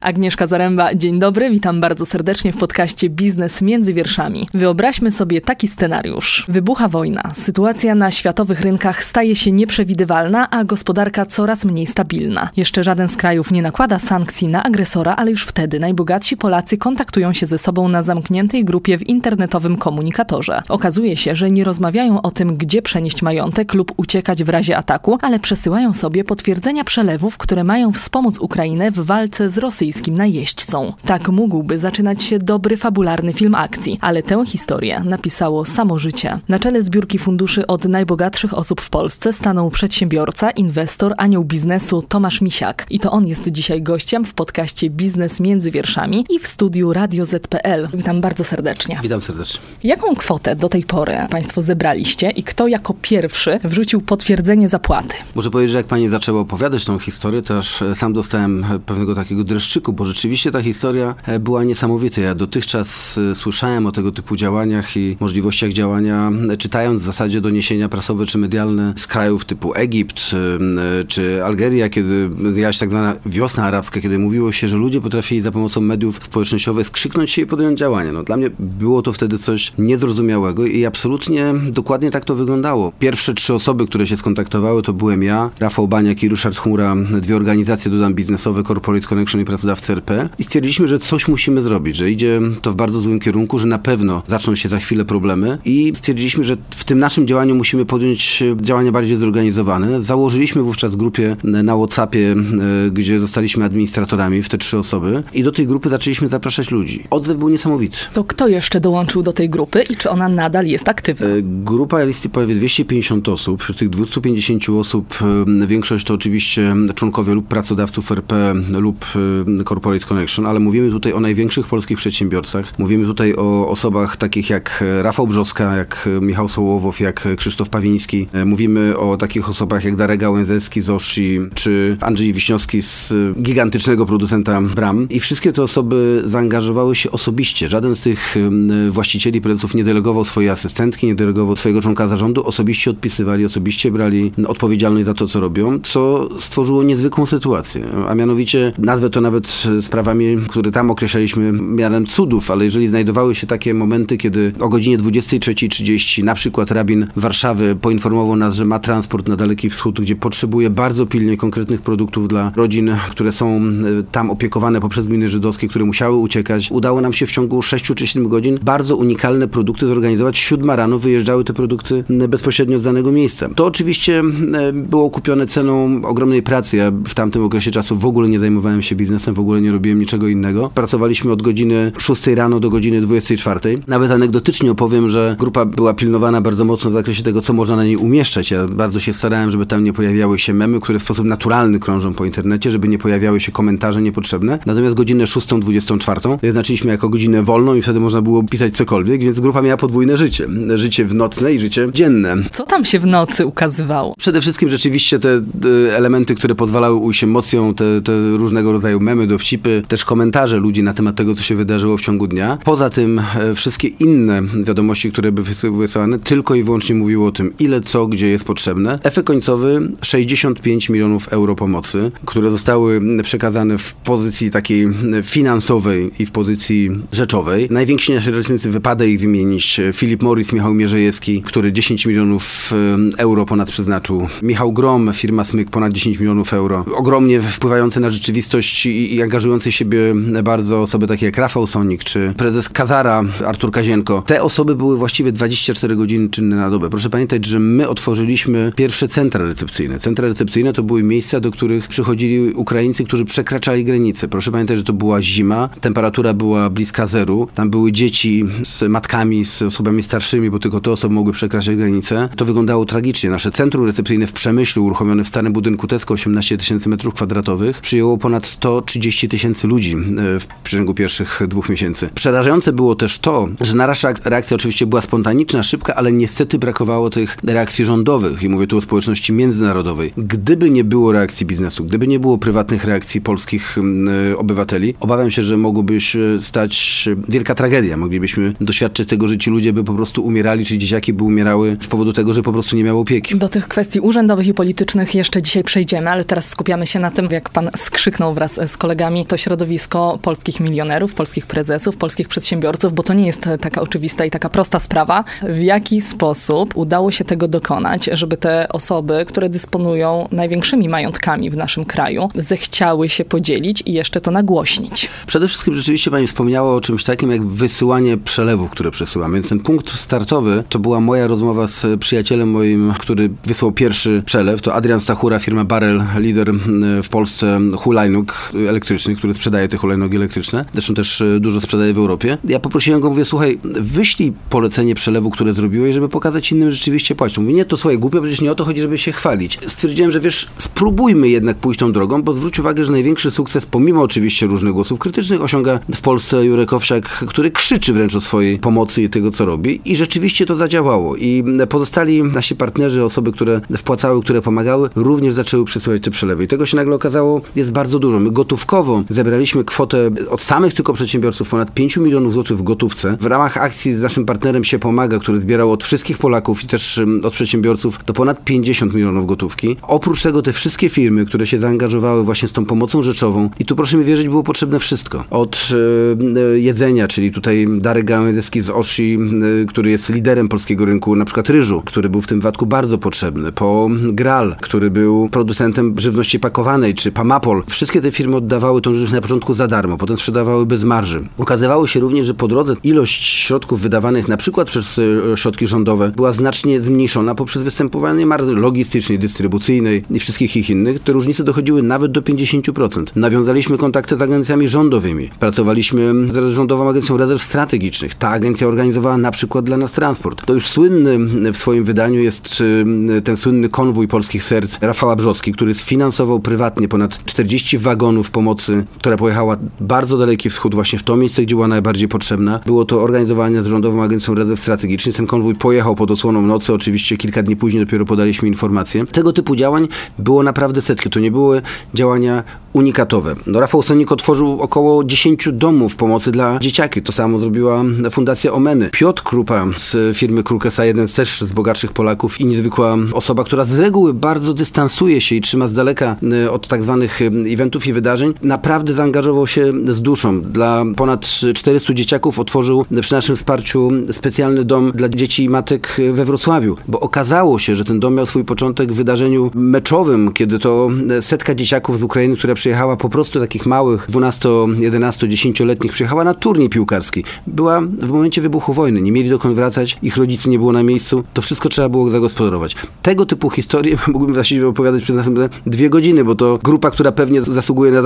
Agnieszka Zaręba, dzień dobry, witam bardzo serdecznie w podcaście Biznes między wierszami. Wyobraźmy sobie taki scenariusz. Wybucha wojna, sytuacja na światowych rynkach staje się nieprzewidywalna, a gospodarka coraz mniej stabilna. Jeszcze żaden z krajów nie nakłada sankcji na agresora, ale już wtedy najbogatsi Polacy kontaktują się ze sobą na zamkniętej grupie w internetowym komunikatorze. Okazuje się, że nie rozmawiają o tym, gdzie przenieść majątek lub uciekać w razie ataku, ale przesyłają sobie potwierdzenia przelewów, które mają wspomóc Ukrainę w walce z rosyjskim rosyjskim najeźdźcą. Tak mógłby zaczynać się dobry fabularny film akcji, ale tę historię napisało samo życie. Na czele zbiórki funduszy od najbogatszych osób w Polsce stanął przedsiębiorca, inwestor, anioł biznesu Tomasz Misiak. I to on jest dzisiaj gościem w podcaście Biznes między wierszami i w studiu Radio ZPL. Witam bardzo serdecznie. Witam serdecznie. Jaką kwotę do tej pory Państwo zebraliście i kto jako pierwszy wrzucił potwierdzenie zapłaty? Muszę powiedzieć, że jak Pani zaczęła opowiadać tą historię, to aż sam dostałem pewnego takiego bo rzeczywiście ta historia e, była niesamowita. Ja dotychczas e, słyszałem o tego typu działaniach i możliwościach działania, e, czytając w zasadzie doniesienia prasowe czy medialne z krajów typu Egipt czy Algeria, kiedy się tak zwana wiosna arabska, kiedy mówiło się, że ludzie potrafili za pomocą mediów społecznościowych skrzyknąć się i podjąć działania. No, dla mnie było to wtedy coś niezrozumiałego i absolutnie dokładnie tak to wyglądało. Pierwsze trzy osoby, które się skontaktowały, to byłem ja, Rafał Baniak i Ryszard Chmura, dwie organizacje, dodam, biznesowe, Corporate Connection i Pracodawcy w CRP i stwierdziliśmy, że coś musimy zrobić, że idzie to w bardzo złym kierunku, że na pewno zaczną się za chwilę problemy i stwierdziliśmy, że w tym naszym działaniu musimy podjąć działania bardziej zorganizowane. Założyliśmy wówczas grupie na Whatsappie, e, gdzie zostaliśmy administratorami w te trzy osoby i do tej grupy zaczęliśmy zapraszać ludzi. Odzew był niesamowity. To kto jeszcze dołączył do tej grupy i czy ona nadal jest aktywna? E, grupa jest prawie 250 osób. Wśród tych 250 osób e, większość to oczywiście członkowie lub pracodawców RP lub Corporate Connection, ale mówimy tutaj o największych polskich przedsiębiorcach. Mówimy tutaj o osobach takich jak Rafał Brzoska, jak Michał Sołowow, jak Krzysztof Pawiński. Mówimy o takich osobach jak Darek Gałęzewski z Oshi, czy Andrzej Wiśniowski z gigantycznego producenta Bram. I wszystkie te osoby zaangażowały się osobiście. Żaden z tych właścicieli, prezesów nie delegował swojej asystentki, nie delegował swojego członka zarządu. Osobiście odpisywali, osobiście brali odpowiedzialność za to, co robią, co stworzyło niezwykłą sytuację. A mianowicie nazwę to nawet sprawami, które tam określaliśmy miarem cudów, ale jeżeli znajdowały się takie momenty, kiedy o godzinie 23.30 na przykład rabin Warszawy poinformował nas, że ma transport na Daleki Wschód, gdzie potrzebuje bardzo pilnie konkretnych produktów dla rodzin, które są e, tam opiekowane poprzez gminy żydowskie, które musiały uciekać. Udało nam się w ciągu 6 czy 7 godzin bardzo unikalne produkty zorganizować. Siódma rano wyjeżdżały te produkty bezpośrednio z danego miejsca. To oczywiście e, było kupione ceną ogromnej pracy. Ja w tamtym okresie czasu w ogóle nie zajmowałem się biznesem, w ogóle nie robiłem niczego innego. Pracowaliśmy od godziny 6 rano do godziny 24. Nawet anegdotycznie opowiem, że grupa była pilnowana bardzo mocno w zakresie tego, co można na niej umieszczać. Ja bardzo się starałem, żeby tam nie pojawiały się memy, które w sposób naturalny krążą po internecie, żeby nie pojawiały się komentarze niepotrzebne. Natomiast godzinę 6-24 wyznaczyliśmy jako godzinę wolną i wtedy można było pisać cokolwiek, więc grupa miała podwójne życie. Życie w nocne i życie dzienne. Co tam się w nocy ukazywało? Przede wszystkim rzeczywiście te elementy, które pozwalały ujść emocją, te, te różnego rodzaju memy, dowcipy, też komentarze ludzi na temat tego, co się wydarzyło w ciągu dnia. Poza tym e, wszystkie inne wiadomości, które były wysyłane, tylko i wyłącznie mówiły o tym, ile co, gdzie jest potrzebne. Efekt końcowy 65 milionów euro pomocy, które zostały przekazane w pozycji takiej finansowej i w pozycji rzeczowej. Najwięksi nasi rocznicy wypada ich wymienić. Filip Morris, Michał Mierzejewski, który 10 milionów e, euro ponad przeznaczył. Michał Grom, firma Smyk, ponad 10 milionów euro. Ogromnie wpływające na rzeczywistość i, i angażujące siebie bardzo osoby takie jak Rafał Sonik, czy prezes Kazara, Artur Kazienko. Te osoby były właściwie 24 godziny czynne na dobę. Proszę pamiętać, że my otworzyliśmy pierwsze centra recepcyjne. Centra recepcyjne to były miejsca, do których przychodzili Ukraińcy, którzy przekraczali granice. Proszę pamiętać, że to była zima, temperatura była bliska zeru, tam były dzieci z matkami, z osobami starszymi, bo tylko te osoby mogły przekraczać granice. To wyglądało tragicznie. Nasze centrum recepcyjne w Przemyślu, uruchomione w starym budynku Tesco, 18 tysięcy metrów kwadratowych, przyjęło ponad 130 30 tysięcy ludzi e, w przeciągu pierwszych dwóch miesięcy. Przerażające było też to, że nasza reakcja oczywiście była spontaniczna, szybka, ale niestety brakowało tych reakcji rządowych i mówię tu o społeczności międzynarodowej. Gdyby nie było reakcji biznesu, gdyby nie było prywatnych reakcji polskich e, obywateli, obawiam się, że mogłoby się stać wielka tragedia. Moglibyśmy doświadczyć tego, że ci ludzie by po prostu umierali, czy dzieciaki by umierały z powodu tego, że po prostu nie miało opieki. Do tych kwestii urzędowych i politycznych jeszcze dzisiaj przejdziemy, ale teraz skupiamy się na tym, jak pan skrzyknął wraz z kolegami, to środowisko polskich milionerów, polskich prezesów, polskich przedsiębiorców, bo to nie jest taka oczywista i taka prosta sprawa. W jaki sposób udało się tego dokonać, żeby te osoby, które dysponują największymi majątkami w naszym kraju, zechciały się podzielić i jeszcze to nagłośnić? Przede wszystkim rzeczywiście pani wspomniała o czymś takim jak wysyłanie przelewów, które przesyłam. Więc ten punkt startowy to była moja rozmowa z przyjacielem moim, który wysłał pierwszy przelew. To Adrian Stachura, firma Barrel, lider w Polsce hulajnóg elektrycznych, który sprzedaje te hulajnogi elektryczne. Zresztą też e, dużo sprzedaje w Europie. Ja poprosiłem go, mówię, słuchaj, wyślij polecenie przelewu, które zrobiłeś, żeby pokazać innym rzeczywiście płacić. Mówi, nie, to słuchaj, głupio, przecież nie o to chodzi, żeby się chwalić. Stwierdziłem, że wiesz, spróbujmy jednak pójść tą drogą, bo zwróć uwagę, że największy sukces, pomimo oczywiście różnych głosów krytycznych, osiąga w Polsce Jurek Owsiak, który krzyczy wręcz o swojej pomocy i tego, co robi. I rzeczywiście to zadziałało. I pozostali nasi partnerzy, osoby, które wpłacały, które pomagały, również zaczęły przesyłać te przelewy. I tego się nagle okazało, jest bardzo dużo. My gotówkowo zebraliśmy kwotę od samych tylko przedsiębiorców ponad 5 milionów złotych w gotówce. W ramach akcji z naszym partnerem się pomaga, który zbierał od wszystkich Polaków i też od przedsiębiorców to ponad 50 milionów gotówki. Oprócz tego te wszystkie firmy, które się zaangażowały właśnie z tą pomocą rzeczową i tu proszę mi wierzyć, było potrzebne wszystko. Od e, jedzenia, czyli tutaj Darek Gałęzeski z Oshi, e, który jest liderem polskiego rynku, na przykład ryżu, który był w tym wypadku bardzo potrzebny, po Gral, który był producentem żywności pakowanej, czy Pamapol. Wszystkie te firmy oddawały tą żywność na początku za darmo, potem sprzedawały bez marży. Okazywało się również, że po drodze ilość środków wydawanych na przykład przez e, środki rządowe była znacznie zmniejszona poprzez występowanie marży logistycznej, dystrybucyjnej i wszystkich ich innych. Te różnice dochodziły nawet do 50%. Nawiązaliśmy kontakty z agencjami rządowymi. Pracowaliśmy z Rządową Agencją Rezerw Strategicznych. Ta agencja organizowała na przykład dla nas transport. To już słynny w swoim wydaniu jest y, ten słynny konwój polskich serc Rafała Brzozki, który sfinansował prywatnie ponad 40 wagonów pomocy, która pojechała bardzo daleki wschód, właśnie w to miejsce, gdzie była najbardziej potrzebna. Było to organizowane z Rządową Agencją Rezerw Strategicznych. Ten konwój pojechał pod osłoną nocy, oczywiście kilka dni później dopiero podaliśmy informację. Tego typu działań było naprawdę setki. To nie były działania unikatowe. No, Rafał Sonik otworzył około 10 domów pomocy dla dzieciaki. To samo zrobiła Fundacja Omeny. Piotr Krupa z firmy Krukesa, jeden z też z bogatszych Polaków i niezwykła osoba, która z reguły bardzo dystansuje się i trzyma z daleka y, od tak zwanych y, eventów i wydarzeń, naprawdę zaangażował się z duszą. Dla ponad 400 dzieciaków otworzył przy naszym wsparciu specjalny dom dla dzieci i matek we Wrocławiu, bo okazało się, że ten dom miał swój początek w wydarzeniu meczowym, kiedy to setka dzieciaków z Ukrainy, która przyjechała po prostu takich małych, 12, 11, 10-letnich, przyjechała na turniej piłkarski. Była w momencie wybuchu wojny, nie mieli dokąd wracać, ich rodzice nie było na miejscu, to wszystko trzeba było zagospodarować. Tego typu historie mógłbym właściwie opowiadać przez następne dwie godziny, bo to grupa, która pewnie zasługuje na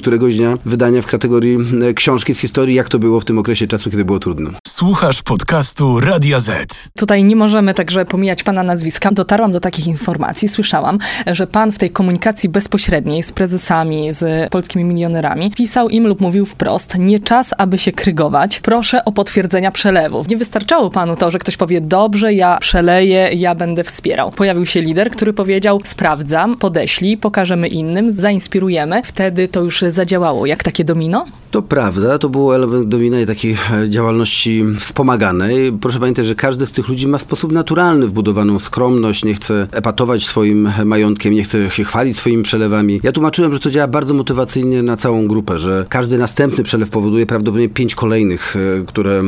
któregoś dnia wydania w kategorii e, książki z historii, jak to było w tym okresie czasu, kiedy było trudno. Słuchasz podcastu Radia Z. Tutaj nie możemy także pomijać pana nazwiska. Dotarłam do takich informacji, słyszałam, że pan w tej komunikacji bezpośredniej z prezesami, z polskimi milionerami pisał im lub mówił wprost, nie czas, aby się krygować, proszę o potwierdzenia przelewów. Nie wystarczało panu to, że ktoś powie, dobrze, ja przeleję, ja będę wspierał. Pojawił się lider, który powiedział, sprawdzam, podeślij, pokażemy innym, zainspirujemy. Wtedy to już zadziałało. Jak takie domino? To prawda, to był element domina i takiej e, działalności wspomaganej. Proszę pamiętać, że każdy z tych ludzi ma w sposób naturalny wbudowaną skromność, nie chce epatować swoim majątkiem, nie chce się chwalić swoimi przelewami. Ja tłumaczyłem, że to działa bardzo motywacyjnie na całą grupę, że każdy następny przelew powoduje prawdopodobnie pięć kolejnych, e, które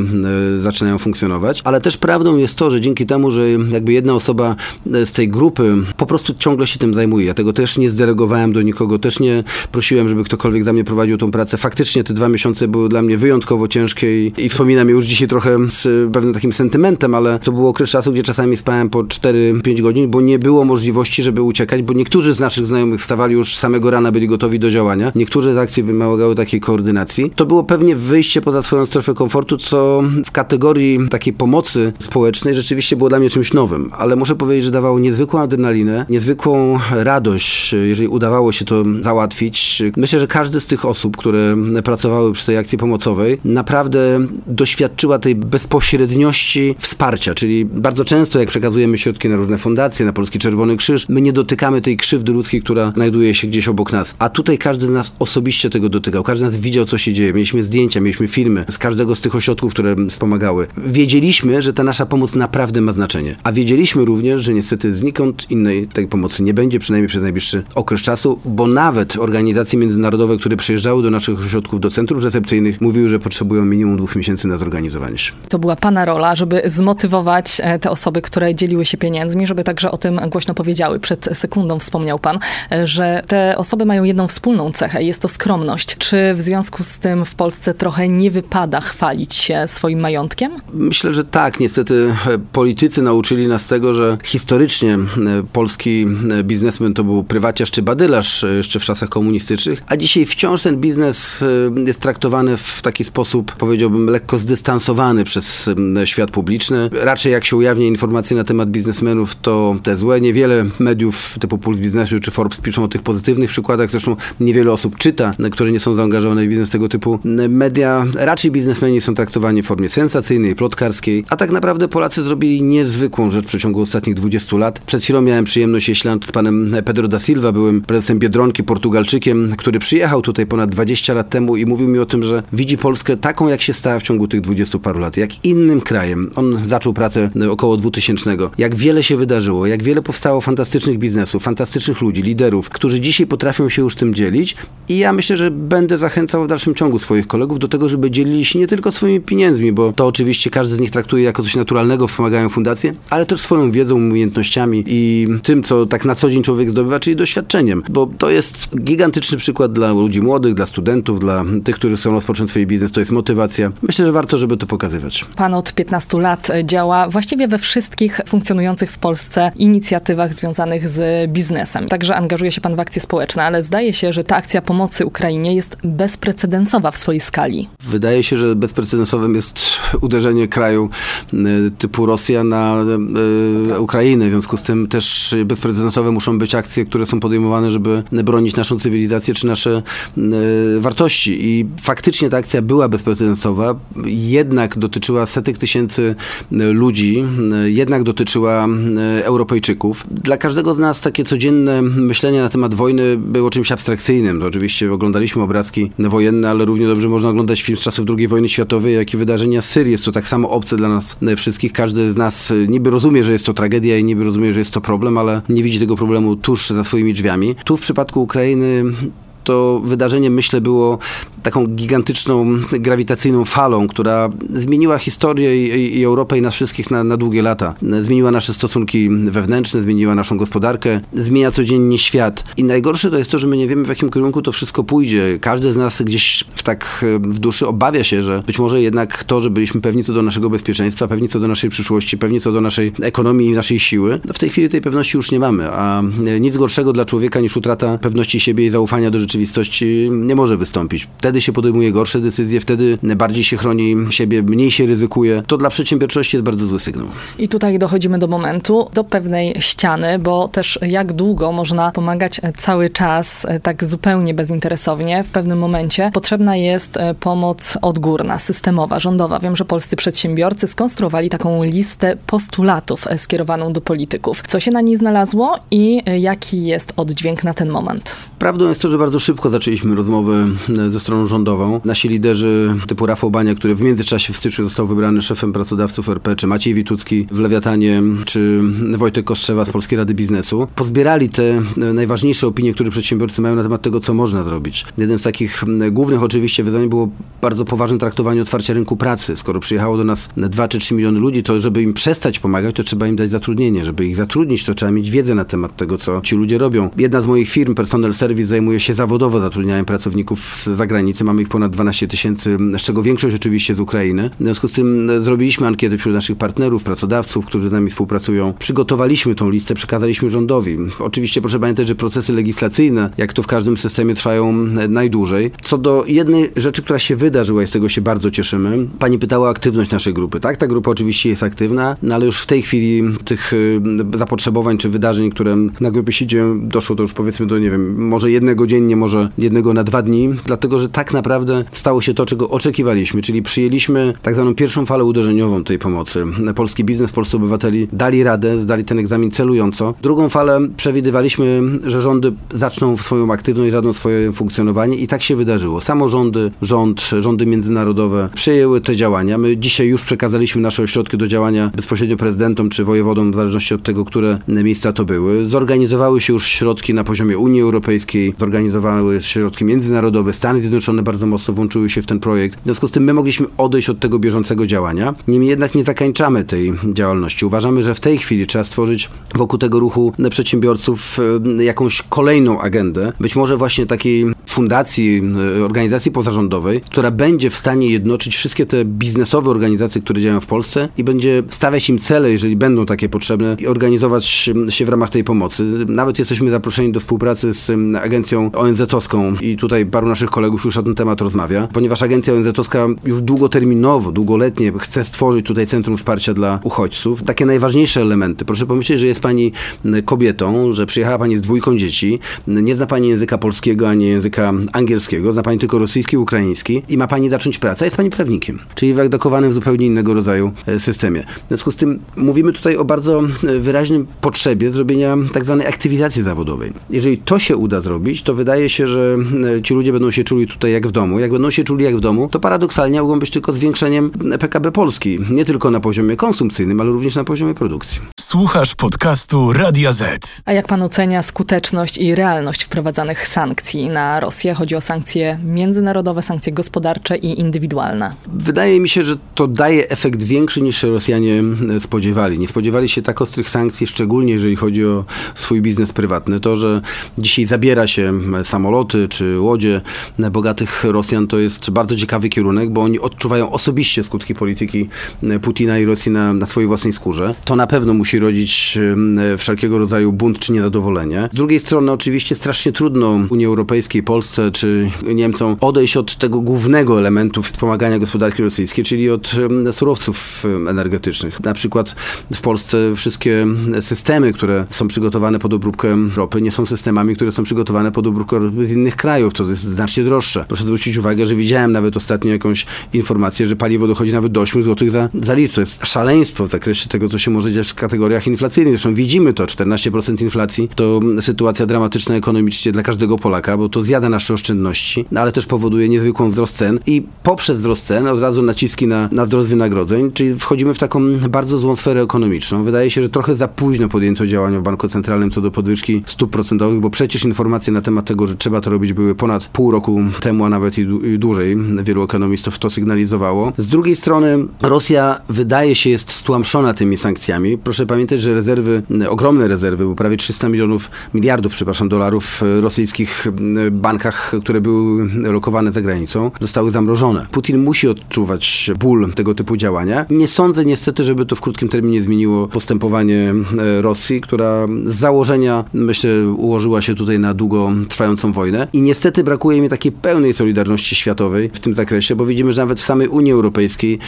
e, zaczynają funkcjonować, ale też prawdą jest to, że dzięki temu, że jakby jedna osoba z tej grupy po prostu ciągle się tym zajmuje. Ja tego też nie zdelegowałem do nikogo, też nie prosiłem, żeby ktokolwiek za mnie prowadził tą pracę. Faktycznie te dwa miesiące były dla mnie wyjątkowo ciężkie i, i wspominam je już dzisiaj trochę z pewnym takim sentymentem, ale to był okres czasu, gdzie czasami spałem po 4-5 godzin, bo nie było możliwości, żeby uciekać, bo niektórzy z naszych znajomych wstawali już samego rana, byli gotowi do działania. Niektóre z akcji wymagały takiej koordynacji. To było pewnie wyjście poza swoją strefę komfortu, co w kategorii takiej pomocy społecznej rzeczywiście było dla mnie czymś nowym, ale muszę powiedzieć, że dawało niezwykłą adrenalinę, niezwykłą radość, jeżeli udawało się to załatwić. Myślę, że każdy z tych osób, które pracowały przy tej akcji pomocowej, naprawdę doświadczyła tej bezpośredniości wsparcia, czyli bardzo często jak przekazujemy środki na różne fundacje, na Polski Czerwony Krzyż, my nie dotykamy tej krzywdy ludzkiej, która znajduje się gdzieś obok nas. A tutaj każdy z nas osobiście tego dotykał. Każdy z nas widział, co się dzieje. Mieliśmy zdjęcia, mieliśmy filmy z każdego z tych ośrodków, które wspomagały. Wiedzieliśmy, że ta nasza pomoc naprawdę ma znaczenie. A wiedzieliśmy również, że niestety znikąd innej tej pomocy nie będzie, przynajmniej przez najbliższy okres czasu, bo nawet organizacje międzynarodowe, które przyjeżdżały do naszych ośrodków, do centrów recepcyjnych, mówiły, że potrzebują minimum dwóch miesięcy na zorganizowanie się. To była Pana rola, żeby zmotywować e, te osoby, które dzieliły się pieniędzmi, żeby także o tym głośno powiedziały. Przed sekundą wspomniał Pan, e, że te osoby mają jedną wspólną cechę, jest to skromność. Czy w związku z tym w Polsce trochę nie wypada chwalić się swoim majątkiem? Myślę, że tak. Niestety e, politycy nauczyli nas tego, że historycznie polski biznesmen to był prywaciarz czy badylarz jeszcze w czasach komunistycznych, a dzisiaj wciąż ten biznes jest traktowany w taki sposób, powiedziałbym, lekko zdystansowany przez świat publiczny. Raczej jak się ujawnia informacje na temat biznesmenów, to te złe. Niewiele mediów typu Puls Biznesu czy Forbes piszą o tych pozytywnych przykładach. Zresztą niewiele osób czyta, które nie są zaangażowane w biznes tego typu. Media, raczej biznesmeni są traktowani w formie sensacyjnej, plotkarskiej, a tak naprawdę Polacy zrobili niezwykłą rzecz w przeciągu ostatnich 20 lat. Przed chwilą miałem przyjemność jeść z panem Pedro da Silva, byłym prezesem Biedronki, Portugalczykiem, który przyjechał tutaj ponad 20 lat temu i mówił mi o tym, że widzi Polskę taką, jak się stała w ciągu tych 20 paru lat, jak innym krajem. On zaczął pracę około 2000. Jak wiele się wydarzyło, jak wiele powstało fantastycznych biznesów, fantastycznych ludzi, liderów, którzy dzisiaj potrafią się już tym dzielić i ja myślę, że będę zachęcał w dalszym ciągu swoich kolegów do tego, żeby dzielili się nie tylko swoimi pieniędzmi, bo to oczywiście każdy z nich traktuje jako coś naturalnego, wspomagają fundacje, ale też swoją wiedzą, umiejętnościami i tym, co tak na co dzień człowiek zdobywa, czyli doświadczeniem, bo to jest gigantyczny przykład dla ludzi młodych, dla studentów, dla tych, którzy chcą rozpocząć swój biznes, to jest motywacja. Myślę, że warto, żeby to pokazywać. Pan od 15 lat działa właściwie we wszystkich funkcjonujących w Polsce inicjatywach związanych z biznesem. Także angażuje się pan w akcje społeczne, ale zdaje się, że ta akcja pomocy Ukrainie jest bezprecedensowa w swojej skali. Wydaje się, że bezprecedensowym jest uderzenie kraju y, typu Rosja na y, Ukrainę. W związku z tym też bezprecedensowe muszą być akcje, które są podejmowane, żeby bronić naszą cywilizację czy nasze y, wartości. I faktycznie ta akcja była bezprecedensowa, jednak dotyczyła setek tysięcy ludzi, jednak dotyczyła Europejczyków. Dla każdego z nas takie codzienne myślenie na temat wojny było czymś abstrakcyjnym. To oczywiście oglądaliśmy obrazki wojenne, ale równie dobrze można oglądać film z czasów II wojny światowej, jak i wydarzenia z Syrii. Jest to tak samo obce dla nas wszystkich. Każdy z nas niby rozumie, że jest to tragedia i niby rozumie, że jest to problem, ale nie widzi tego problemu tuż za swoimi drzwiami. Tu w przypadku Ukrainy to wydarzenie, myślę, było taką gigantyczną, grawitacyjną falą, która zmieniła historię i, i Europę i nas wszystkich na, na, długie lata. Zmieniła nasze stosunki wewnętrzne, zmieniła naszą gospodarkę, zmienia codziennie świat. I najgorsze to jest to, że my nie wiemy, w jakim kierunku to wszystko pójdzie. Każdy z nas gdzieś w tak w duszy obawia się, że być może jednak to, że byliśmy pewni co do naszego bezpieczeństwa, pewni co do naszej przyszłości, pewni co do naszej ekonomii i naszej siły, no w tej chwili tej pewności już nie mamy, a nic gorszego dla człowieka niż utrata pewności siebie i zaufania do rzeczywistości nie może wystąpić. Wtedy się podejmuje gorsze decyzje, wtedy bardziej się chroni siebie, mniej się ryzykuje. To dla przedsiębiorczości jest bardzo zły sygnał. I tutaj dochodzimy do momentu, do pewnej ściany, bo też jak długo można pomagać cały czas e, tak zupełnie bezinteresownie. W pewnym momencie potrzebna jest e, pomoc odgórna, systemowa, rządowa. Wiem, że polscy przedsiębiorcy skonstruowali taką listę postulatów e, skierowaną do polityków. Co się na niej znalazło i jaki jest oddźwięk na ten moment? Prawdą jest to, że bardzo szybko zaczęliśmy rozmowy ze stroną rządową. Nasi liderzy typu Rafał Bania, który w międzyczasie w styczniu został wybrany szefem pracodawców RP, czy Maciej Witucki w Lewiatanie, czy Wojtek Kostrzewa z Polskiej Rady Biznesu, pozbierali te najważniejsze opinie, które przedsiębiorcy mają na temat tego, co można zrobić. Jednym z takich głównych oczywiście wyzwań było bardzo poważne traktowanie otwarcia rynku pracy. Skoro przyjechało do nas 2 czy 3 miliony ludzi, to żeby im przestać pomagać, to trzeba im dać zatrudnienie. Żeby ich zatrudnić, to trzeba mieć wiedzę na temat tego, co ci ludzie robią. Jedna z moich firm, Personal Service, zajmuje się zawodowo zatrudnianiem pracowników z zagranicy Mamy ich ponad 12 tysięcy, z czego większość oczywiście z Ukrainy. W związku z tym e, zrobiliśmy ankietę wśród naszych partnerów, pracodawców, którzy z nami współpracują. Przygotowaliśmy tą listę, przekazaliśmy rządowi. Oczywiście proszę pamiętać, że procesy legislacyjne, jak to w każdym systemie, trwają e, najdłużej. Co do jednej rzeczy, która się wydarzyła i z tego się bardzo cieszymy. Pani pytała o aktywność naszej grupy. Tak, ta grupa oczywiście jest aktywna, no ale już w tej chwili tych e, zapotrzebowań czy wydarzeń, które na grupie się dzieją, doszło to już powiedzmy do, nie wiem, może jednego dziennie, może jednego na dwa dni, dlatego że tak naprawdę stało się to, czego oczekiwaliśmy, czyli przyjęliśmy tak zwaną pierwszą falę uderzeniową tej pomocy. Polski biznes, polscy obywateli dali radę, zdali ten egzamin celująco. Drugą falę przewidywaliśmy, że rządy zaczną swoją aktywność, radną swoje funkcjonowanie i tak się wydarzyło. Samorządy, rząd, rządy międzynarodowe przyjęły te działania. My dzisiaj już przekazaliśmy nasze ośrodki do działania bezpośrednio prezydentom czy wojewodom, w zależności od tego, które miejsca to były. Zorganizowały się już środki na poziomie Unii Europejskiej, zorganizowały środki międzynarodowe. Stany Zjednoczone bardzo mocno włączyły się w ten projekt. W związku z tym my mogliśmy odejść od tego bieżącego działania. Niemniej jednak nie zakańczamy tej działalności. Uważamy, że w tej chwili trzeba stworzyć wokół tego ruchu przedsiębiorców e, jakąś kolejną agendę. Być może właśnie takiej fundacji, e, organizacji pozarządowej, która będzie w stanie jednoczyć wszystkie te biznesowe organizacje, które działają w Polsce i będzie stawiać im cele, jeżeli będą takie potrzebne i organizować się w ramach tej pomocy. Nawet jesteśmy zaproszeni do współpracy z agencją ONZ-owską i tutaj paru naszych kolegów już na ten temat rozmawia, ponieważ agencja ONZ-owska już długoterminowo, długoletnie chce stworzyć tutaj Centrum Wsparcia dla Uchodźców. Takie najważniejsze elementy. Proszę pomyśleć, że jest pani kobietą, że przyjechała pani z dwójką dzieci, nie zna pani języka polskiego, ani języka angielskiego, zna pani tylko rosyjski ukraiński i ma pani zacząć pracę, jest pani prawnikiem, czyli wydakowanym w zupełnie innego rodzaju e, systemie. W związku z tym mówimy tutaj o bardzo e, wyraźnym potrzebie zrobienia tak zwanej aktywizacji zawodowej. Jeżeli to się uda zrobić, to wydaje się, że e, ci ludzie będą się czuli tutaj jak w domu. Jak będą się czuli jak w domu, to paradoksalnie mogą być tylko zwiększeniem PKB Polski. Nie tylko na poziomie konsumpcyjnym, ale również na poziomie produkcji. Słuchasz podcastu Radia Z. A jak pan ocenia skuteczność i realność wprowadzanych sankcji na Rosję? Chodzi o sankcje międzynarodowe, sankcje gospodarcze i indywidualne. Wydaje mi się, że to daje efekt większy niż się Rosjanie spodziewali. Nie spodziewali się tak ostrych sankcji, szczególnie jeżeli chodzi o swój biznes prywatny. To, że dzisiaj zabiera się samoloty czy łodzie bogatych Rosjan, to jest bardzo ciekawy kierunek, bo oni odczuwają osobiście skutki polityki Putina i Rosji na, na swojej własnej skórze. To na pewno musi rodzić wszelkiego rodzaju bunt czy niezadowolenie. Z drugiej strony oczywiście strasznie trudno Unii Europejskiej, Polsce czy Niemcom odejść od tego głównego elementu wspomagania gospodarki rosyjskiej, czyli od surowców energetycznych. Na przykład w Polsce wszystkie systemy, które są przygotowane pod obróbkę ropy, nie są systemami, które są przygotowane pod obróbkę z innych krajów. To jest znacznie droższe. Proszę zwrócić uwagę, że widziałem nawet ostatnio jakąś informację, że paliwo dochodzi nawet do 8 zł za, za litr. To jest szaleństwo w zakresie tego, co się może dziać w kategoriach inflacyjnych. Zresztą widzimy to, 14% inflacji to sytuacja dramatyczna ekonomicznie dla każdego Polaka, bo to zjada nasze oszczędności, no ale też powoduje niezwykłą wzrost cen i poprzez wzrost cen od razu naciski na, na wzrost wynagrodzeń, czyli wchodzimy w taką bardzo złą sferę ekonomiczną. Wydaje się, że trochę za późno podjęto działania w Banku Centralnym co do podwyżki stóp procentowych, bo przecież informacje na temat tego, że trzeba to robić były ponad pół roku temu, a nawet i, dłużej. Wielu ekonomistów to sygnalizowało. Z drugiej strony Rosja wydaje się jest stłamszona tymi sankcjami. Proszę pamiętać, że rezerwy, ogromne rezerwy, bo prawie 300 milionów, miliardów, przepraszam, dolarów w rosyjskich bankach, które były lokowane za granicą, zostały zamrożone. Putin musi odczuwać ból tego typu działania. Nie sądzę niestety, żeby to w krótkim terminie zmieniło postępowanie e, Rosji, która z założenia, myślę, ułożyła się tutaj na długo trwającą wojnę. I niestety brakuje mi takiej pełnej solidarności światowej w tym zakresie, bo widzimy, że nawet w samej Unii Europejskiej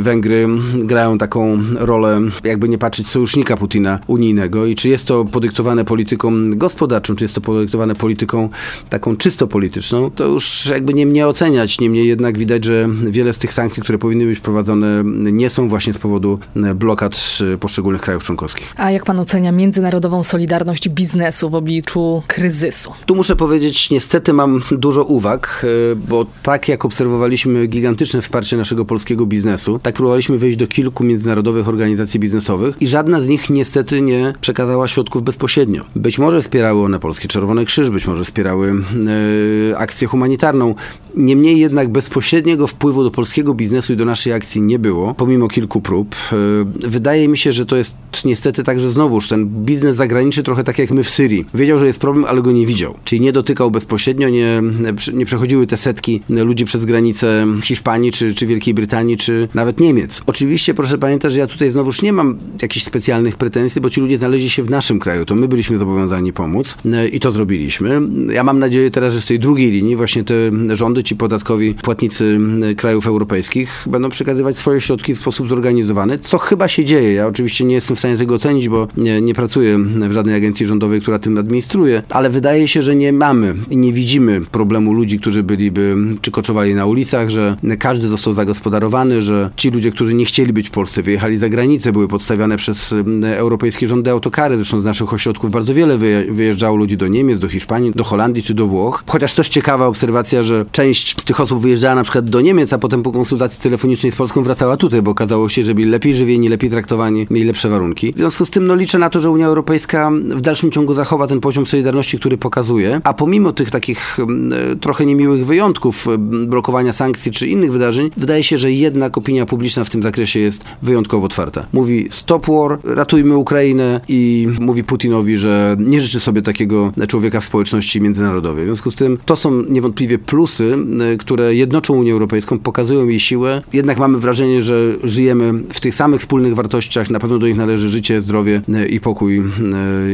Węgry grają taką rolę, jakby nie patrzeć, sojusznika Putina unijnego. I czy jest to podyktowane polityką gospodarczą, czy jest to podyktowane polityką taką czysto polityczną, to już jakby nie mnie oceniać. Niemniej jednak widać, że wiele z tych sankcji, które powinny być wprowadzone, nie są właśnie z powodu blokad poszczególnych krajów członkowskich. A jak pan ocenia międzynarodową solidarność biznesu w obliczu kryzysu? Tu muszę powiedzieć, niestety mam dużo uwag, e, bo tak jak obserwowaliśmy gigantyczne wsparcie naszego polskiego biznesu, tak próbowaliśmy wejść do kilku międzynarodowych organizacji biznesowych i żadna z nich niestety nie przekazała środków bezpośrednio. Być może wspierały one Polski Czerwony Krzyż, być może wspierały e, akcję humanitarną. Niemniej jednak bezpośredniego wpływu do polskiego biznesu i do naszej akcji nie było, pomimo kilku prób. E, wydaje mi się, że to jest niestety tak, że znowuż ten biznes zagraniczny, trochę tak jak my w Syrii, wiedział, że jest problem, ale go nie widział. Czyli nie dotykał bezpośrednio, nie, nie przechodziły te setki ludzi przez granicę Hiszpanii, czy, czy Wielkiej Brytanii, czy nawet Niemiec. Oczywiście proszę pamiętać, że ja tutaj znowuż nie mam jakichś specjalnych pretensji, bo ci ludzie znaleźli się w naszym kraju, to my byliśmy zobowiązani pomóc e, i to zrobiliśmy. Ja mam nadzieję teraz, że z tej drugiej linii właśnie te rządy, ci podatkowi płatnicy krajów europejskich będą przekazywać swoje środki w sposób zorganizowany, co chyba się dzieje. Ja oczywiście nie jestem w stanie tego ocenić, bo nie, nie pracuję w żadnej agencji rządowej, która tym administruje, ale wydaje się, że nie i nie widzimy problemu ludzi, którzy byliby czy koczowali na ulicach, że każdy został zagospodarowany, że ci ludzie, którzy nie chcieli być w Polsce, wyjechali za granicę, były podstawiane przez europejskie rządy autokary. Zresztą z naszych ośrodków bardzo wiele wyjeżdżało ludzi do Niemiec, do Hiszpanii, do Holandii czy do Włoch. Chociaż też ciekawa obserwacja, że część z tych osób wyjeżdżała na przykład do Niemiec, a potem po konsultacji telefonicznej z Polską wracała tutaj, bo okazało się, że byli lepiej żywieni, lepiej traktowani, mieli lepsze warunki. W związku z tym no, liczę na to, że Unia Europejska w dalszym ciągu zachowa ten poziom solidarności, który pokazuje, a pomimo tych takich mm, trochę niemiłych wyjątków, mm, blokowania sankcji czy innych wydarzeń, wydaje się, że jednak opinia publiczna w tym zakresie jest wyjątkowo otwarta. Mówi stop war, ratujmy Ukrainę i mówi Putinowi, że nie życzy sobie takiego człowieka w społeczności międzynarodowej. W związku z tym to są niewątpliwie plusy, mm, które jednoczą Unię Europejską, pokazują jej siłę. Jednak mamy wrażenie, że żyjemy w tych samych wspólnych wartościach. Na pewno do nich należy życie, zdrowie e, i pokój e,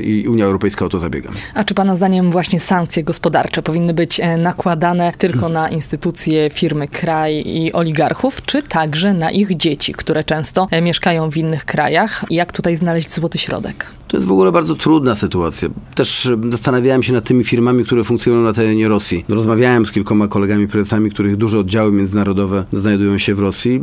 i Unia Europejska o to zabiega. A czy Pana zdaniem właśnie sankcje gospodarcze powinny być e, nakładane tylko na instytucje, firmy, kraj i oligarchów, czy także na ich dzieci, które często mieszkają w innych krajach? Jak tutaj znaleźć złoty środek? To jest w ogóle bardzo trudna sytuacja. Też zastanawiałem się nad tymi firmami, które funkcjonują na terenie Rosji. Rozmawiałem z kilkoma kolegami prezesami, których duże oddziały międzynarodowe znajdują się w Rosji.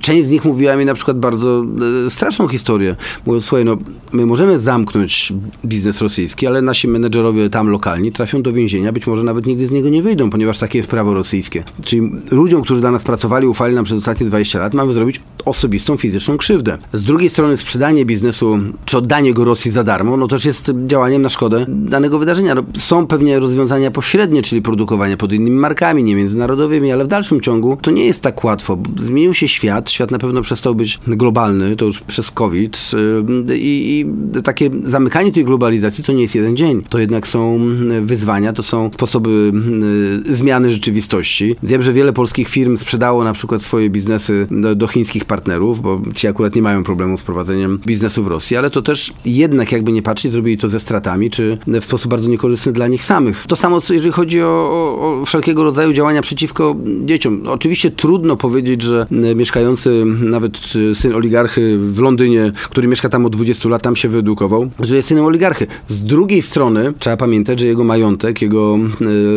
Część z nich mówiła mi na przykład bardzo e, straszną historię. Mówiąc, słuchaj, no, my możemy zamknąć biznes rosyjski, ale nasi menedżerowie tam lokalni trafią do więzienia, być może nawet nigdy z niego nie wyjdą, ponieważ takie jest prawo rosyjskie. Czyli ludziom, którzy dla nas pracowali, ufali nam przez ostatnie 20 lat, mamy zrobić osobistą, fizyczną krzywdę. Z drugiej strony sprzedanie biznesu, czy oddanie go Rosji za darmo, no też jest działaniem na szkodę danego wydarzenia. No, są pewnie rozwiązania pośrednie, czyli produkowanie pod innymi markami, nie międzynarodowymi, ale w dalszym ciągu to nie jest tak łatwo. Zmienił się świat, świat na pewno przestał być globalny, to już przez COVID yy, i, i takie zamykanie tej globalizacji to nie jest jeden dzień. To jednak są wyzwania, to są sposoby yy, zmiany rzeczywistości. Wiem, że wiele polskich firm sprzedało na przykład swoje biznesy do, do chińskich partnerów, bo ci akurat nie mają problemu z prowadzeniem biznesu w Rosji, ale to też jednak jakby nie patrzeć, zrobili to ze stratami, czy w sposób bardzo niekorzystny dla nich samych. To samo, jeżeli chodzi o, o, o wszelkiego rodzaju działania przeciwko dzieciom. Oczywiście trudno powiedzieć, że mieszkający nawet syn oligarchy w Londynie, który mieszka tam od 20 lat, tam się wyedukował, że jest synem oligarchy. Z drugiej strony trzeba pamiętać, że jego majątek, jego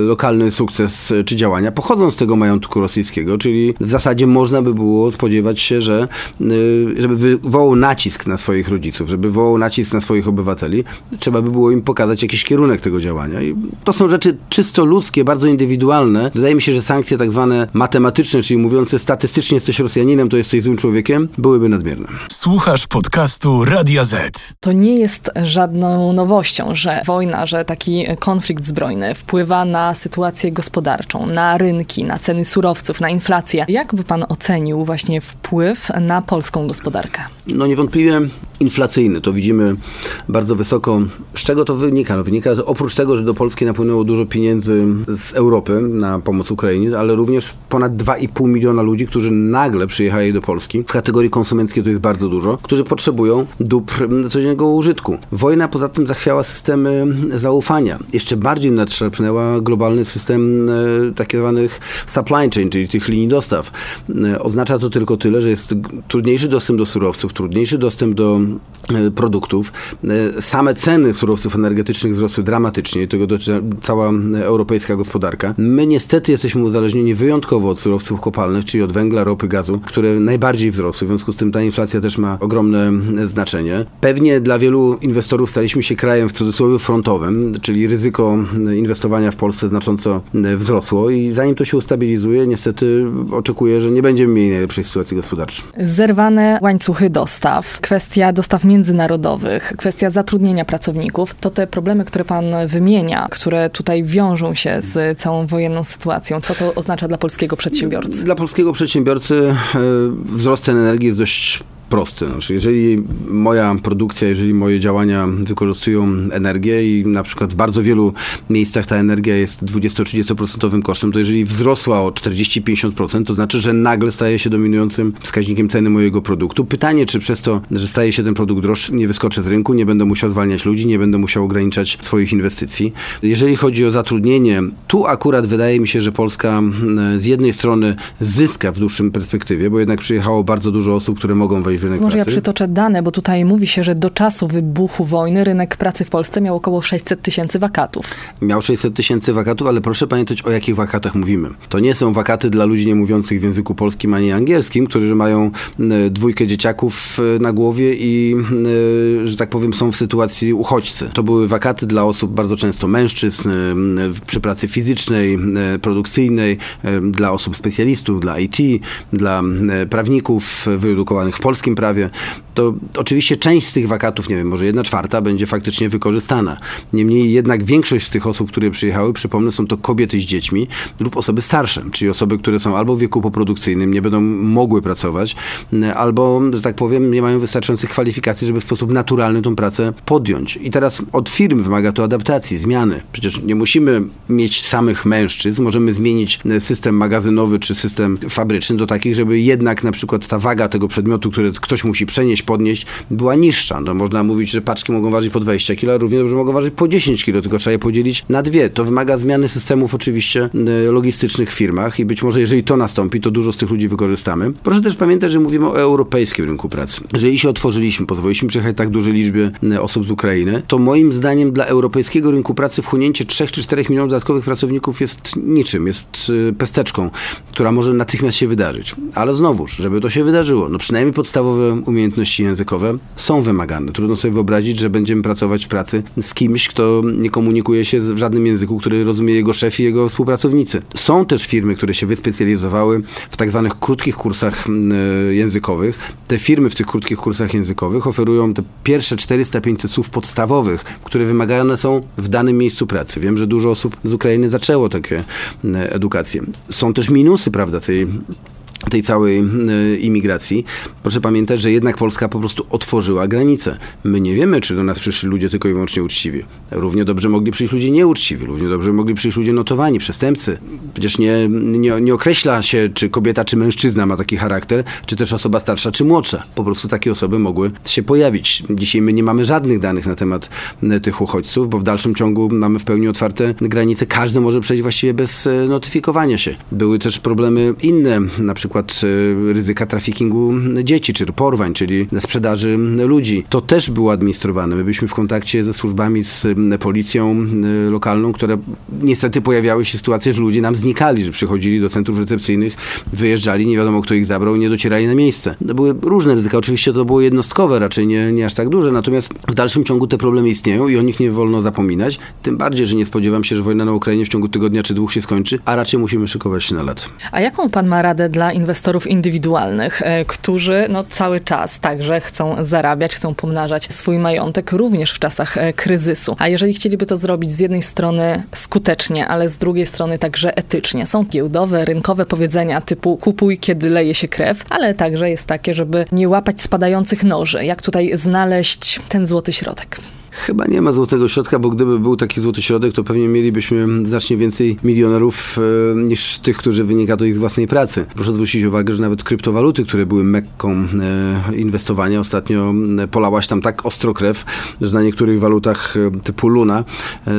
lokalny sukces czy działania pochodzą z tego majątku rosyjskiego, czyli w zasadzie można by było spodziewać się, że żeby wywołał nacisk na swoich rodziców, żeby wywołał nacisk na swoich obywateli, trzeba by było im pokazać jakiś kierunek tego działania. I to są rzeczy czysto ludzkie, bardzo indywidualne. Wydaje mi się, że sankcje tak zwane matematyczne, czyli mówiące statystycznie jesteś Rosjaninem, to jesteś złym człowiekiem, byłyby nadmierne. Słuchasz podcastu Radia Z. To nie jest żadną nowością, że wojna, że taki konflikt zbrojny wpływa na sytuację gospodarczą, na rynki, na ceny surowców, na inflację. Jak by pan ocenił właśnie wpływ na polską gospodarkę? No niewątpliwie inflacyjny. To widzimy bardzo wysoko. Z czego to wynika? No wynika oprócz tego, że do Polski napłynęło dużo pieniędzy z Europy na pomoc Ukrainie, ale również ponad 2,5 miliona ludzi, którzy nagle przyjechali do Polski. W kategorii konsumenckiej to jest bardzo dużo, którzy potrzebują dóbr codziennego użytku. Wojna poza tym zachwiała systemy zaufania. Jeszcze bardziej nadszarpnęła globalny system e, tak zwanych supply chain, czyli tych linii dostaw. E, oznacza to tylko tyle, że jest trudniejszy dostęp do surowców, trudniejszy dostęp do produktów. E, same ceny surowców energetycznych wzrosły dramatycznie, tego dotyczy cała europejska gospodarka. My niestety jesteśmy uzależnieni wyjątkowo od surowców kopalnych, czyli od węgla, ropy, gazu, które najbardziej wzrosły. W związku z tym ta inflacja też ma ogromne znaczenie. Pewnie dla wielu inwestorów staliśmy się krajem w cudzysłowie frontowym, czyli ryzyko inwestowania w Polsce znacząco wzrosło i zanim to się ustabilizuje, niestety oczekuję, że nie będziemy mieli najlepszej sytuacji gospodarczej. Zerwane łańcuchy dostaw, kwestia dostaw międzynarodowych, kwestia zatrudnienia pracowników, to te problemy, które pan wymienia, które tutaj wiążą się z całą wojenną sytuacją, co to oznacza dla polskiego przedsiębiorcy? Dla polskiego przedsiębiorcy e, wzrost cen energii jest dość prosty. Znaczy, jeżeli moja produkcja, jeżeli moje działania wykorzystują energię i na przykład w bardzo wielu miejscach ta energia jest 20-30% kosztem, to jeżeli wzrosła o 40-50%, to znaczy, że nagle staje się dominującym wskaźnikiem ceny mojego produktu. Pytanie, czy przez to, że staje się ten produkt droższy, nie wyskoczę z rynku, nie będę musiał zwalniać ludzi, nie będę musiał ograniczać swoich inwestycji. Jeżeli chodzi o zatrudnienie, tu akurat wydaje mi się, że Polska z jednej strony zyska w dłuższym perspektywie, bo jednak przyjechało bardzo dużo osób, które mogą wejść wejść w rynek Może pracy. ja przytoczę dane, bo tutaj mówi się, że do czasu wybuchu wojny rynek pracy w Polsce miał około 600 tysięcy wakatów. Miał 600 tysięcy wakatów, ale proszę pamiętać, o jakich wakatach mówimy. To nie są wakaty dla ludzi nie mówiących w języku polskim ani angielskim, którzy mają e, dwójkę dzieciaków e, na głowie i, e, że tak powiem, są w sytuacji uchodźcy. To były wakaty dla osób bardzo często mężczyzn, przy pracy fizycznej, produkcyjnej, dla osób specjalistów, dla IT, dla prawników wyedukowanych w prawie. To oczywiście część z tych wakatów, nie wiem, może jedna czwarta będzie faktycznie wykorzystana. Niemniej jednak większość z tych osób, które przyjechały, przypomnę, są to kobiety z dziećmi lub osoby starsze, czyli osoby, które są albo w wieku poprodukcyjnym, nie będą mogły pracować, albo, że tak powiem, nie mają wystarczających kwalifikacji, żeby w sposób naturalny tą pracę podjąć. I teraz od firm wymaga to adaptacji, zmiany. Przecież nie musimy mieć samych mężczyzn, możemy zmienić system magazynowy czy system fabryczny do takich, żeby jednak na przykład ta waga tego przedmiotu, który ktoś musi przenieść, podnieść, była niższa. No, można mówić, że paczki mogą ważyć po 20 kg, równie dobrze mogą ważyć po 10 kg, tylko trzeba je podzielić na dwie. To wymaga zmiany systemów oczywiście e, logistycznych w firmach i być może jeżeli to nastąpi, to dużo z tych ludzi wykorzystamy. Proszę też pamiętać, że mówimy o europejskim rynku pracy. Jeżeli się otworzyliśmy, pozwoliliśmy przyjechać tak dużej liczbie e, osób z Ukrainy, to moim zdaniem dla europejskiego rynku pracy wchłonięcie 3 czy 4 milionów dodatkowych pracowników jest niczym, jest e, pesteczką, która może natychmiast się wydarzyć. Ale znowuż, żeby to się wydarzyło, no przynajmniej podstawowe umiejętności językowe są wymagane. Trudno sobie wyobrazić, że będziemy pracować w pracy z kimś, kto nie komunikuje się w żadnym języku, który rozumie jego szef i jego współpracownicy. Są też firmy, które się wyspecjalizowały w tak zwanych krótkich kursach y, językowych. Te firmy w tych krótkich kursach językowych oferują te pierwsze 400-500 słów podstawowych, które wymagane są w danym miejscu pracy. Wiem, że dużo osób z Ukrainy zaczęło takie y, edukacje. Są też minusy, prawda, tej tej całej y, imigracji, proszę pamiętać, że jednak Polska po prostu otworzyła granice. My nie wiemy, czy do nas przyszli ludzie tylko i wyłącznie uczciwi. Równie dobrze mogli przyjść ludzie nieuczciwi, równie dobrze mogli przyjść ludzie notowani, przestępcy. Przecież nie, nie, nie określa się, czy kobieta, czy mężczyzna ma taki charakter, czy też osoba starsza, czy młodsza. Po prostu takie osoby mogły się pojawić. Dzisiaj my nie mamy żadnych danych na temat tych uchodźców, bo w dalszym ciągu mamy w pełni otwarte granice. Każdy może przejść właściwie bez y, notyfikowania się. Były też problemy inne, na przykład przykład ryzyka trafikingu dzieci, czy porwań, czyli sprzedaży ludzi. To też było administrowane. My byliśmy w kontakcie ze służbami, z policją lokalną, które niestety pojawiały się sytuacje, że ludzie nam znikali, że przychodzili do centrów recepcyjnych, wyjeżdżali, nie wiadomo kto ich zabrał i nie docierali na miejsce. To były różne ryzyka. Oczywiście to było jednostkowe, raczej nie, nie aż tak duże, natomiast w dalszym ciągu te problemy istnieją i o nich nie wolno zapominać. Tym bardziej, że nie spodziewam się, że wojna na Ukrainie w ciągu tygodnia czy dwóch się skończy, a raczej musimy szykować się na lat. A jaką pan ma radę dla inwestorów indywidualnych, e, którzy no, cały czas także chcą zarabiać, chcą pomnażać swój majątek również w czasach e, kryzysu. A jeżeli chcieliby to zrobić z jednej strony skutecznie, ale z drugiej strony także etycznie. Są giełdowe, rynkowe powiedzenia typu kupuj, kiedy leje się krew, ale także jest takie, żeby nie łapać spadających noży. Jak tutaj znaleźć ten złoty środek? Chyba nie ma złotego środka, bo gdyby był taki złoty środek, to pewnie mielibyśmy znacznie więcej milionerów e, niż tych, którzy wynika to ich z własnej pracy. Proszę zwrócić uwagę, że nawet kryptowaluty, które były mekką e, inwestowania, ostatnio e, polałaś tam tak ostro krew, że na niektórych walutach typu Luna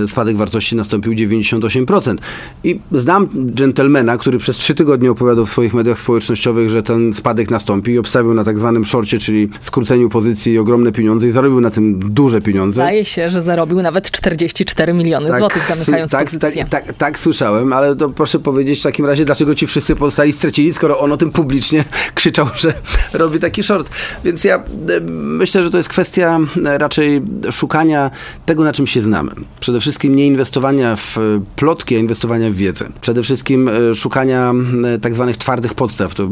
spadek wartości nastąpił 98%. I znam dżentelmena, który przez trzy tygodnie opowiadał w swoich mediach społecznościowych, że ten spadek nastąpi i obstawił na tak zwanym szorcie, czyli skróceniu pozycji ogromne pieniądze i zarobił na tym duże pieniądze. Wydaje się, że zarobił nawet 44 miliony Tak, złotych, zamykając tak, pozycję. Tak, tak, tak, słyszałem, ale to proszę powiedzieć w takim razie, dlaczego ci wszyscy pozostali stracili, skoro on o tym publicznie krzyczał, że robi taki short. Więc ja e, myślę, że to jest kwestia e, raczej szukania tego, na czym się znamy. Przede wszystkim nie inwestowania w e, plotki, a inwestowania w wiedzę. Przede wszystkim szukania tak zwanych twardych podstaw. To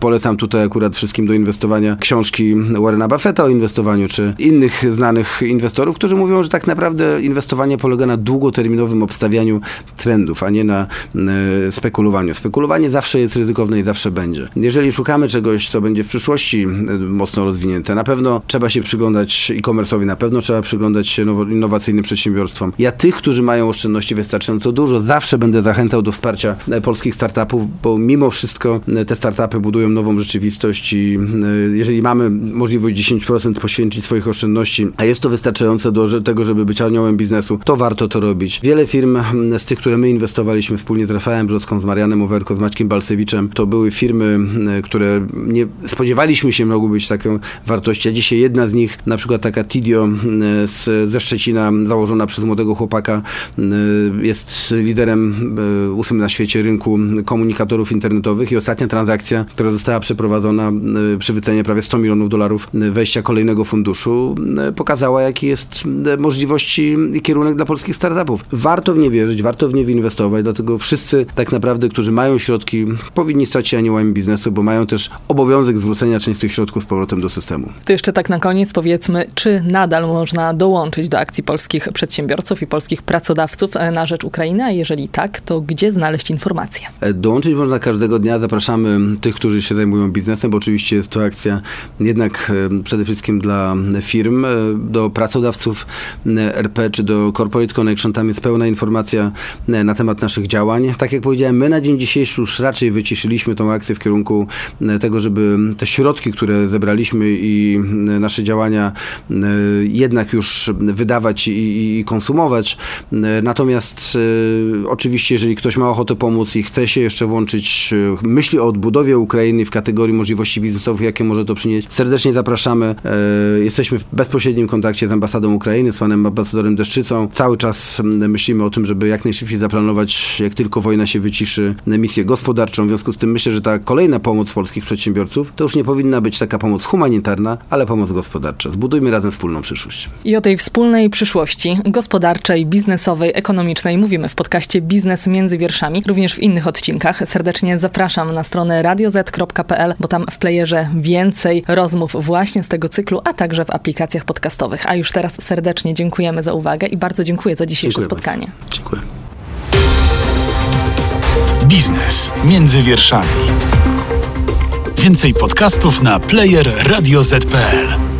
polecam tutaj akurat wszystkim do inwestowania książki Warrena Buffetta o inwestowaniu, czy innych znanych inwestorów, którzy mówią, że tak naprawdę inwestowanie polega na długoterminowym obstawianiu trendów, a nie na e, spekulowaniu. Spekulowanie zawsze jest ryzykowne i zawsze będzie. Jeżeli szukamy czegoś, co będzie w przyszłości e, mocno rozwinięte, na pewno trzeba się przyglądać e-commerce'owi, na pewno trzeba przyglądać się innowacyjnym przedsiębiorstwom. Ja tych, którzy mają oszczędności wystarczająco dużo, zawsze będę zachęcał do wsparcia e, polskich startupów, bo mimo wszystko te startupy budują nową rzeczywistość i jeżeli mamy możliwość 10% poświęcić swoich oszczędności, a jest to wystarczające, do tego, żeby być aniołem biznesu, to warto to robić. Wiele firm z tych, które my inwestowaliśmy wspólnie z Rafałem Brzoską, z Marianem Owerko, z Maćkiem Balsewiczem, to były firmy, które nie spodziewaliśmy się mogły być taką wartością. Dzisiaj jedna z nich, na przykład taka Tidio z, ze Szczecina, założona przez młodego chłopaka, jest liderem ósmym na świecie rynku komunikatorów internetowych i ostatnia transakcja, która została przeprowadzona przy wycenie prawie 100 milionów dolarów wejścia kolejnego funduszu, pokazała, jaki jest możliwości i kierunek dla polskich startupów. Warto w nie wierzyć, warto w nie inwestować, dlatego wszyscy tak naprawdę, którzy mają środki, powinni stać się aniołami biznesu, bo mają też obowiązek zwrócenia części tych środków z powrotem do systemu. To jeszcze tak na koniec powiedzmy, czy nadal można dołączyć do akcji polskich przedsiębiorców i polskich pracodawców e, na rzecz Ukrainy, a jeżeli tak, to gdzie znaleźć informacje? E, dołączyć można każdego dnia. Zapraszamy tych, którzy się zajmują biznesem, bo oczywiście jest to akcja jednak e, przede wszystkim dla firm, do pracodawców RP czy do Corporate Connection. Tam jest pełna informacja na temat naszych działań. Tak jak powiedziałem, my na dzień dzisiejszy już raczej wyciszyliśmy tą akcję w kierunku tego, żeby te środki, które zebraliśmy i nasze działania jednak już wydawać i, konsumować. Natomiast oczywiście, jeżeli ktoś ma ochotę pomóc i chce się jeszcze włączyć, myśli o odbudowie Ukrainy w kategorii możliwości biznesowych, jakie może to przynieść, serdecznie zapraszamy. Jesteśmy w bezpośrednim kontakcie z ambasadą Ukrainy, z panem ambasadorem Deszczycą. Cały czas myślimy o tym, żeby jak najszybciej zaplanować, jak tylko wojna się wyciszy, misję gospodarczą. W związku z tym myślę, że ta kolejna pomoc polskich przedsiębiorców to już nie powinna być taka pomoc humanitarna, ale pomoc gospodarcza. Zbudujmy razem wspólną przyszłość. I o tej wspólnej przyszłości gospodarczej, biznesowej, ekonomicznej mówimy w podcaście Biznes między wierszami, również w innych odcinkach. Serdecznie zapraszam na stronę radioz.pl, bo tam w playerze więcej rozmów właśnie z tego cyklu, a także w aplikacjach podcastowych. A już teraz serdecznie dziękujemy za uwagę i bardzo dziękuję za dzisiejsze dziękuję spotkanie. Bardzo. Dziękuję. Biznes między wierszami. Więcej podcastów na player radioz.pl.